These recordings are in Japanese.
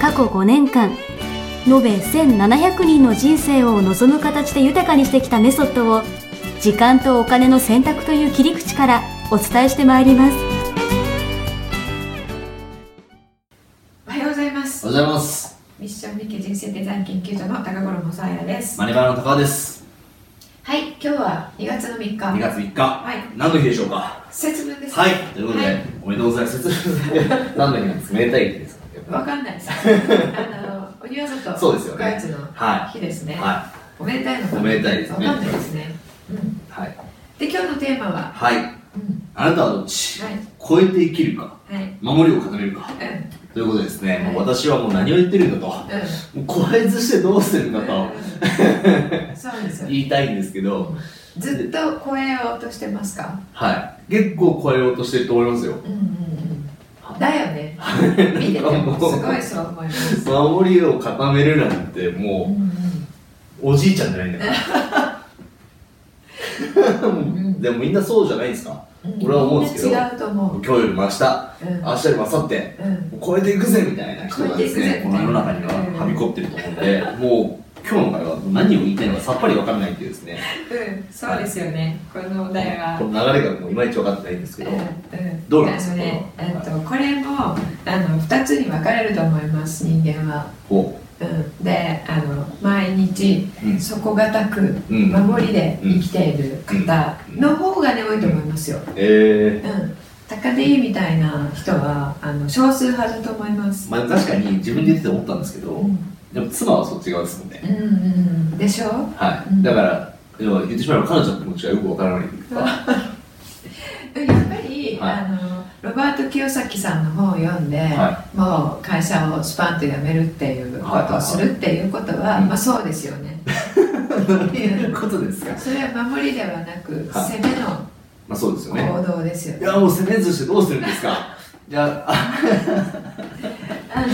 過去5年間延べ1700人の人生を望む形で豊かにしてきたメソッドを時間とお金の選択という切り口からお伝えしてまいります。おはようございます。おはようございます。ミッション理系人生デザイン研究所の高頃もさやです。マネバナの高田です。はい今日は2月の3日。2月3日。はい。何の日でしょうか？節分ですはい。ということで、はい。おめでとうございます。説明何の日なんですか？めでたい日ですか？わかんないです。あの鬼わざとそうですよね。9月のは日ですね、はおめでたいのおめでたいですね。わかんないですね、うん、い。はい。で今日のテーマは、はい。うん、あなたはどっち、はい。超えて生きるか？はい。守りを固めるか？うん。ということですね。はい。もう私はもう何を言ってるんだと。もう超えずしてどうするんだと。うん。そうですよ言いたいんですけど、ずっと超えようとしてますか？はい。結構超えようとしてると思いますよ。うんうんうん。だよね見ててもすごいそう思います。守りを固めるなんてうんもうん。うおじいちゃんじゃないんだから。んでもみんなそうじゃないですか？うん。俺は思うんですけど違うと思う。今日よりも明日、うん。明日よりも明後日、うん。超えていくぜみたいな人がですね、この世の中にははびこってると思うんで、もう今日の会は何を言いたいのかさっぱりわからないっていうですね、うん、そうですよね、このお題は。この流れがもういまいち分かってないんですけど、うんうん。どうなんですかね、これはえっとこれもあの2つに分かれると思います人間は、ほう。ん、であの毎日うん。底堅くうん。守りで生きている方うん。の方がね多いと思いますよ、う、えうん、高でいいみたいな人はあの少数派だと思います、ー、まあ確かに自分で言ってて思ったんですけど、うんでも妻はそっち側ですもんね。うんうん、でしょ？はい。うん。だから、要は言ってしまえば彼女の気持ちがよくわからないというか、やっぱり、はい。あのロバート清崎さんの本を読んで、はもう会社をスパンと辞めるっていうことをするっていうことは、うん。まあそうですよね。どういうことですか。それは守りではなく、はい。攻めのまあそうですよね。行動ですよね。いや、もう攻めずしてどうするんですか？いや、ああの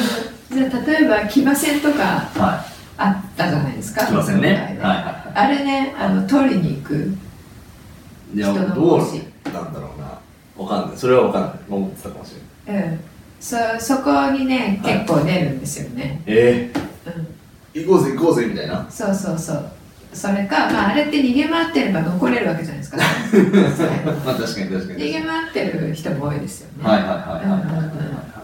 じゃあ例えば騎馬戦とかはあったじゃないですか。い。すいませんね。はいあれね、あの取りに行く。人のどう帽子なんだろうな。わかんない。それはわかんない。思ってたかもしれない。うん。そそこにね、はい結構出るんですよね。えうん。え行こうぜ行こうぜみたいな？そうそうそう。それか、まああれって逃げ回ってれば残れるわけじゃないですか。まあ確かに確かに。逃げ回ってる人も多いですよね。はいはいはいはいはいはい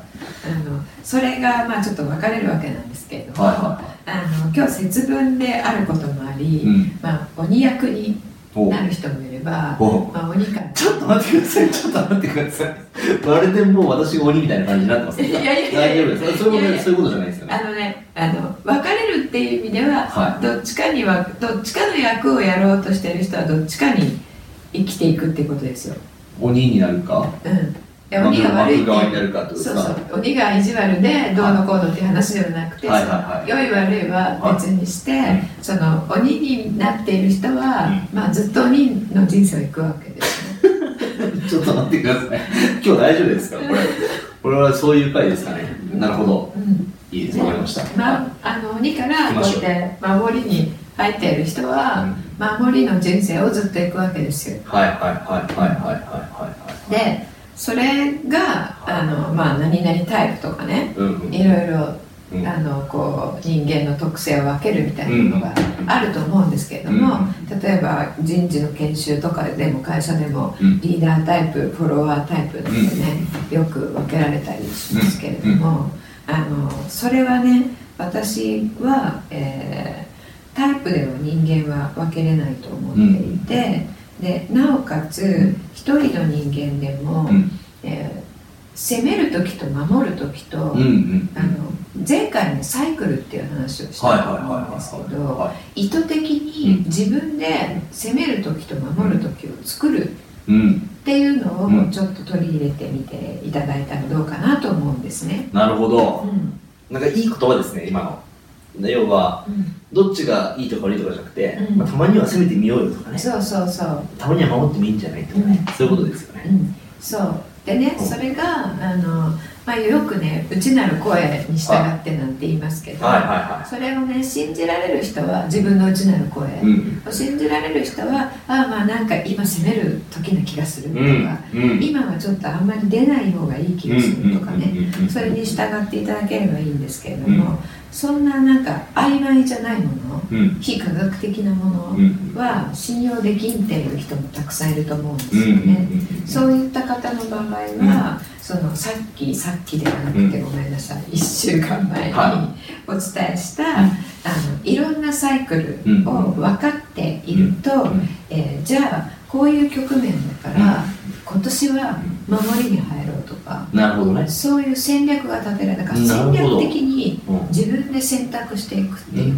あのそれがまあちょっと分かれるわけなんですけれども、はいはあの今日節分であることもあり、うんまあ、鬼役になる人もいれば、まあ、鬼からちょっと待ってください。ちょっと待ってください。まるでもう私が鬼みたいな感じになってます。いやいやいや大丈夫です。そういうことじゃないですよね。あのねあの分かれるっていう意味では、はいどっちかにはどっちかの役をやろうとしてる人はどっちかに生きていくってことですよ。鬼になるか、うん鬼が悪い側になるかってことですか？そうそう鬼が意地悪でどうのこうのっていう話ではなくて、良い悪いは別にして、はいその鬼になっている人は、まあ、ずっと鬼の人生を行くわけですね。ちょっと待ってください。今日大丈夫ですか？これ。これはそういう回ですかね。なるほど。うんいいです。わかりました。まあ、あの鬼からこうやって守りに入っている人は、守りの人生をずっと行くわけですよ。はいはいはいはいはいはいはい。でそれがあの、まあ、何々タイプとかねうんうん。いろいろうん。あのこう人間の特性を分けるみたいなのがあると思うんですけれども、例えば人事の研修とかでも会社でもうん。リーダータイプフォロワータイプなんてね、よく分けられたりしますけれども、あのそれはね私は、えータイプでは人間は分けれないと思っていて、でなおかつ一人の人間でも、うんえー攻める時と守る時と、うんうん。あの前回のサイクルっていう話をしたと思うんですけどはい。意図的に自分で攻める時と守る時を作るうん。っていうのうんをちょっと取り入れてみていただいたらどうかなと思うんですね。なるほど。うんなんかいい言葉ですね今の要はうん。どっちがいいとか悪いとかじゃなくて、うん。まあ、たまには攻めてみようよとかね。そうそうそう。たまには守ってもいいんじゃないとかね、うん。そういうことですよね、うん、そう。でねうん。それがあの、まあ、よくね内なる声に従ってなんて言いますけど、それをね信じられる人は自分の内なる声、を信じられる人はああまあなんか今責める時な気がするとか、今はちょっとあんまり出ない方がいい気がするとかね、それに従っていただければいいんですけれども、そんななんか曖昧じゃないものうん。非科学的なものうん。は信用できんっていう人もたくさんいると思うんですうんうんよね。うんそういった方の場合は、そのさっきさっきではなくてごめんなさい、1週間前にはお伝えした、あのいろんなサイクルを分かっていると、ん。えーじゃあこういう局面だから、今年は守りに入ろうとか、なるほどね。そういう戦略が立てられたからな戦略的にうん。自分で選択していくっていう。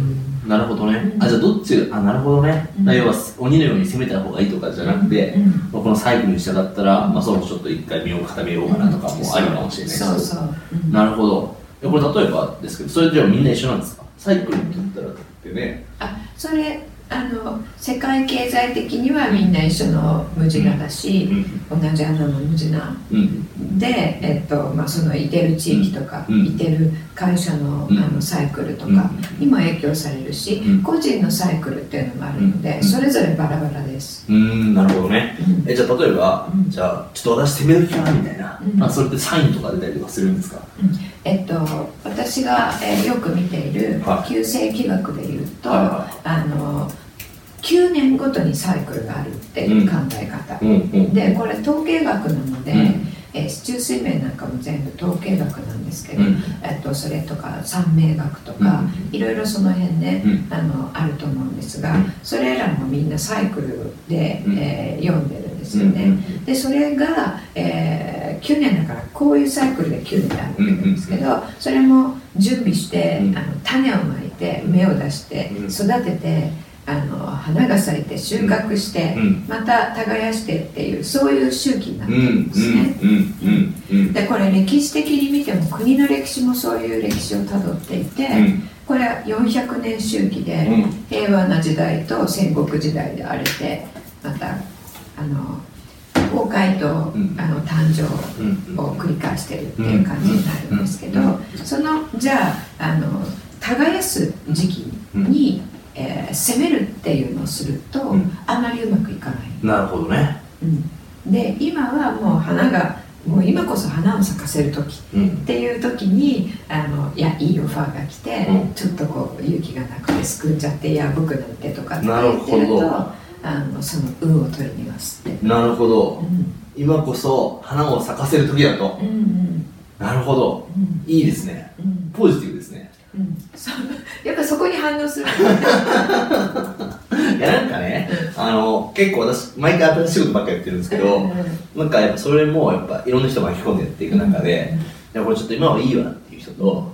なるほどね、うん。あじゃあどっちがあなるほどね、うん。要は鬼のように攻めた方がいいとかじゃなくて、うん。まあこのサイクルに従ったら、まあ、そろそろちょっと一回身を固めようかなとかもありかもしれないですそうそう、うん。なるほど。えこれ例えばですけどそれではみんな一緒なんですか？サイクルって言ったらってね。あそれあの世界経済的にはみんな一緒の無地なだし、同じ穴の無地なうん。で、えっとまあ、そのいてる地域とか、うん。いてる会社の,、うん。あのサイクルとうん。かにも影響されるし、うん。個人のサイクルっていうのもあるので、うん。それぞれバラバラです。うーんなるほどね。うん。えじゃあ例えば、うん。じゃあちょっと私攻める気かなみたいな、うん。あそれってサインとか出たりとかするんですか？えっと、私が、えーよく見ているはい。旧世紀学でいうと、あの9年ごとにサイクルがあるっていう考え方、うんうんでこれ統計学なので、うん。えー市中水面なんかも全部統計学なんですけど、うん。えっとそれとか三名学とか、いろいろその辺ね、うん。あのあると思うんですが、うん。それらもみんなサイクルで、うん。えー読んでるんですよね。でそれが、えー9年だからこういうサイクルで9年であるんですけど、それも準備して、うん。あの種をまいて芽を出してうん。育ててあの花が咲いて収穫して、うん。また耕してっていうそういう周期になってるうん。ん。ですね。うん。でこれ歴史的に見ても国の歴史もそういう歴史をたどっていて、うん。これは400年周期でうん。平和な時代と戦国時代で荒れてまたあの崩壊と、うん。あの誕生うん。を繰り返してるっていう感じになるん。ですけど、うん。そのじゃああの耕す時期に、えー攻めるっていうのをすると、うん。あまりうまくいかない。なるほどね。うん。で今はもう花がもう今こそ花を咲かせる時うん。っていう時にあのいやいいオファーが来て、うん。ちょっとこう勇気がなくてすくんじゃっていや僕なんてとかってなる言ってるほど。とあのその運を取りにますって。なるほど。うん。今こそ花を咲かせる時だと。うんうん。なるほど。うん。いいですね。うん。ポジティブですねうんそうやっぱそこに反応する。いやなんかねあの結構私毎回新しいことばっかりやってるんですけどうんなんかやっぱそれもやっぱいろんな人巻き込んでやっていく中でいやこれちょっと今はいいわっていう人と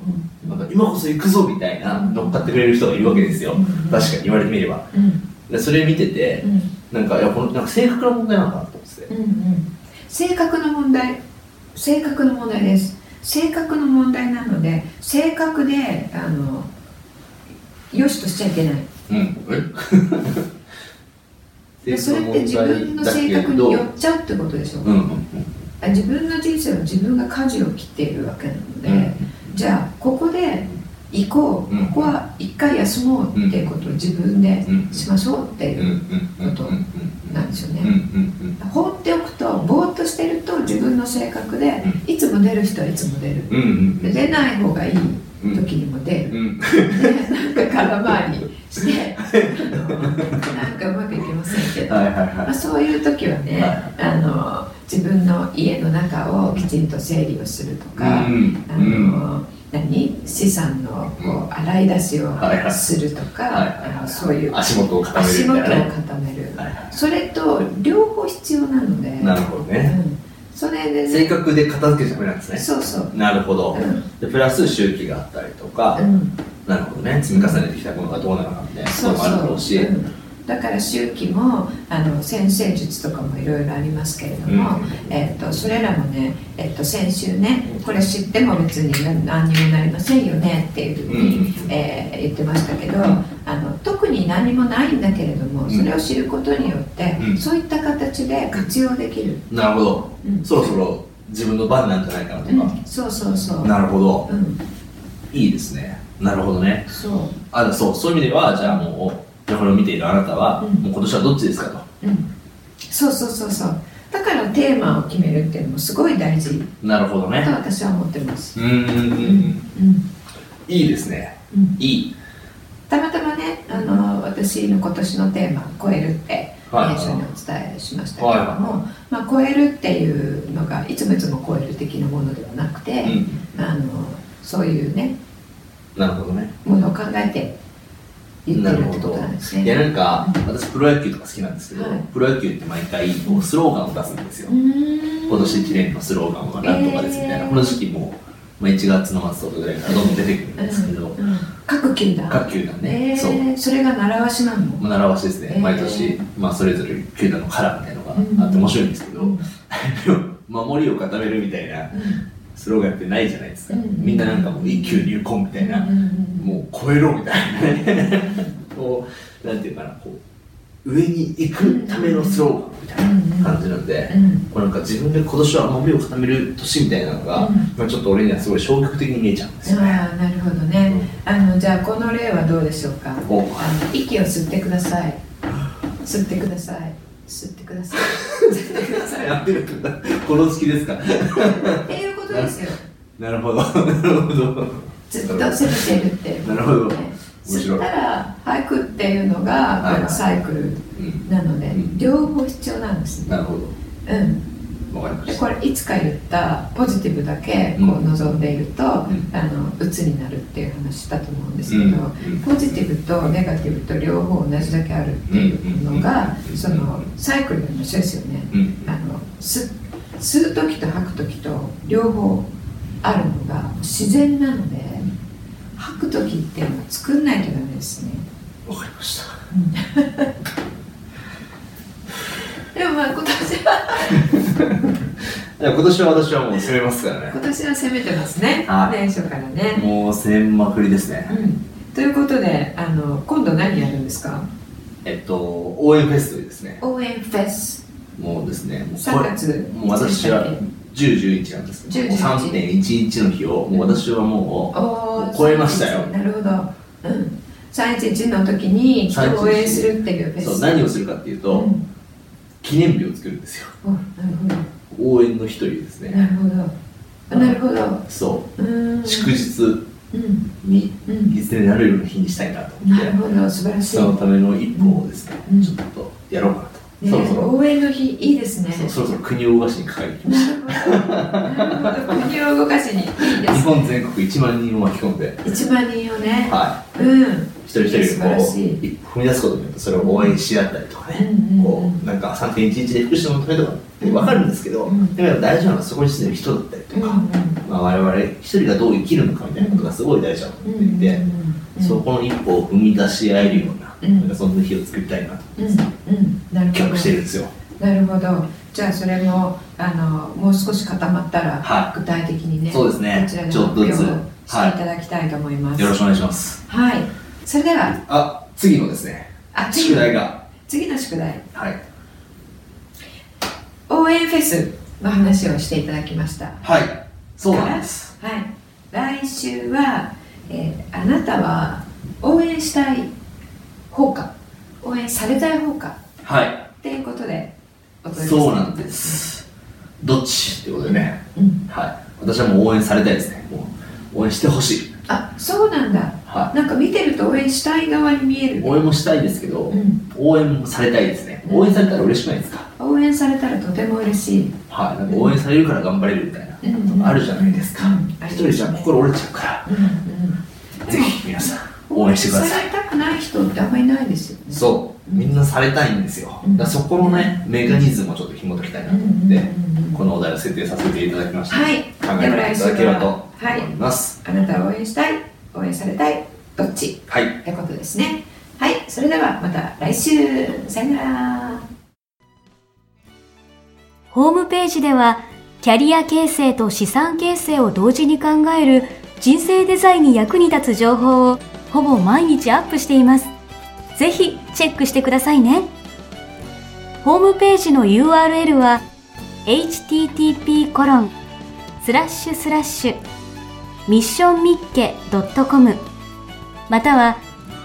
なんか今こそ行くぞみたいな乗っかってくれる人がいるわけですよ。うん確かに言われてみれば。うん。でそれ見ててうん。なんかいやこのなんか性格の問題なのかなと思ってて。うんうん。性格の問題。性格の問題です。性格の問題なので性格であの良しとしちゃいけない。うん。え？でそれって自分の性格に寄っちゃうってことでしょ、うんうんあ自分の人生は自分が舵を切っているわけなので、うん。じゃあここで行こう、うん。ここは一回休もうっていうことを自分でうんしましょうっていうことなん。ですよね、ん。放っておくとぼーっとしてると自分の性格でいつも出る人はいつも出る出ない方がいいうん時にも出る、うん。でなんか空回りして。あのなんかうまくいきませんけど、はいはいまあ、はいそういう時はね、はあの自分の家の中をきちんと整理をするとか、うん。あうん。の何？資産のこう洗い出しをするとか、そういう。足元を固める足元を固める、はいはそれと両方必要なので。いなるほどね。うん、それで性ね格で片付けちゃダメなんですね。そうそう、なるほど。うん。でプラス周期があったりとか。うん、なるほどね。積み重ねてきたものがどうなのかみたいなこともあるだろうし。うんだから周期もあの先生術とかもいろいろありますけれども、えっとそれらもね、えっと先週ねこれ知っても別に何にもなりませんよねっていうふうに、えー言ってましたけど、あの特に何もないんだけれどもそれを知ることによって、うん。そういった形で活用できる、なるほど、うん。そろそろ自分の番なんじゃないかなとか、うん、そうそうそう。なるほど。うん。いいですね。なるほどね。そう。あそう。そういう意味ではじゃあもうじゃあこれを見ているあなたは、うん。もう今年はどっちですかと。うん。そうそうそうそう。だからテーマを決めるっていうのもすごい大事。なるほどとね私は思ってます。うーんうんいいですね。うん。いい。たまたまねあの私の今年のテーマ「超える」ってはい最初にお伝えしましたけれども、まあ、超えるっていうのがいつもいつも超える的なものではなくて、うん。あのそういうねなるほどね。ものを考えてなるほど。いやね。なんか私プロ野球とか好きなんですけど、はい。プロ野球って毎回こうスローガンを出すんですよ、今年1年のスローガンは何とかですみたいな、えー。この時期も、まあ、1月の末とかぐらいからどんどん出てくるんですけど、各球団。各球団ね、えー。そう。それが習わしなの？まあ習わしですね、えー。毎年、まあ、それぞれ球団のカラーみたいなのがあって面白いんですけど、うん。守りを固めるみたいなうん。スローガンってないじゃないですか、うん。みんななんかもう一球入魂みたいな、もう超えろみたいな。ねこうなんていうかなこう上に行くためのスローみたいな感じなんで、うん。こうなんか自分で今年は守りを固める年みたいなのが、うん。まあ、ちょっと俺にはすごい消極的に見えちゃうんですよね。ああなるほどね、あのじゃあこの例はどうでしょうか？お。あの息を吸ってください。吸ってください。吸ってください。吸ってくださいやってる。この好きですか。っていうことですよ。なるほど。なるほど。ずっと攻めてるって。なるほど。ね面白い。吸ったら吐くっていうのはいがはい。このサイクルうん。なのでうん。両方必要なんですね。なるほど。うん。でこれいつか言ったポジティブだけこう望んでいると、ん。あの鬱になるっていう話したと思うんですけど、うん。ポジティブとネガティブと両方同じだけあるっていうのが、うん。そのサイクルの一緒ですよね、うん。あの吸吸う時と吐く時と両方あるのが自然なので吐く時っていうのは作んないとダメですねわかりました。でもまあ今年は いや今年は私はもう攻めますからね。今年は攻めてますねはい年初からねもう攻めまくりですね。うんということであの今度何やるんですか？えっと応援フェスというですね。応援フェスもうですね。もうこ3れ月もう私は10、11なんですけど、10 11 3.11の日を、もう私はもおー超えましたよ。なるほど。うん。311の時に人を応援するっていうそう何をするかっていうと、うん。記念日を作るんですよ。おなる応援の日というですほどなね。るほど。あなるほど。そう。う、ん。祝日。うん。にうん。いずれなるような日にしたいなと思って。なる、ほど。素晴らしい。そのための一歩をですね、うん。ちょっとやろうかなそろそろ、応援の日いいですね。そうそろそろ国を動かしにかかりましなるほどなるほど。国を動かしに。いいでた。日す本全国1万人を巻き込んで、1万人をね。はうん。い、一人一素人こう踏み出すことによってそれを応援し合ったりとかね、うんうんこうなんか3.11で福祉のためとかって分かるんですけど、うん。でも大事なのはそこに住んでる人だったりとか、うんうんまあ、我々一人がどう生きるのかみたいなことがすごい大事だと思っていて、そこの一歩を踏み出し合えるような,、うん。なんかそんな日を作りたいな。とうんうん。なるほ企画してるんどですよ。なるほど。じゃあそれもあのもう少し固まったら、はい。具体的にねそうですね。こちらでちょっとずつ。発表していただきたいと思います。よろしくお願いします。はい。それではあ、次のですね、あ次宿題が、次の宿題。はい。応援フェスの話をしていただきました。はい、そうなんです。はい。来週は、えーあなたは応援したい方か応援されたい方かはい、っていうことでお届けしたいそうなんです。どっちってことでね、うんはい。私はもう応援されたいですね。もう応援してほしい。あそうなんだはなんか見てると応援したい側に見えい。る応援もしたいですけど、うん応援もされたいですね。うん応援されたら嬉しくないですか？応援されたらとても嬉しいはい。なんか応援されるから頑張れるみたいなうんあるじゃないですかうん。一人じゃ心折れちゃうから、うんうんぜひ皆さん応援してください。くない人ってあんまりいないですよね。そう、みんなされたいんですよ。うん。だそこのね、メカニズムをちょっと紐解きたいなと思って、このお題を設定させていただきました。はい。考えていただければと思はいいます。あなたは応援したい応援されたいどっち？はい。ってことですね。はい。それではまた来週。さよなら。ホームページではキャリア形成と資産形成を同時に考える人生デザインに役に立つ情報をほぼ毎日アップしています。ぜひチェックしてくださいね。ホームページの URL は http コロンスラッシュスラッシュミッションミッケ .com または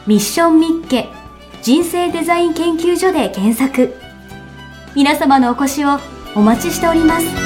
ミッションミッケ人生デザイン研究所で検索皆様のお越しをお待ちしております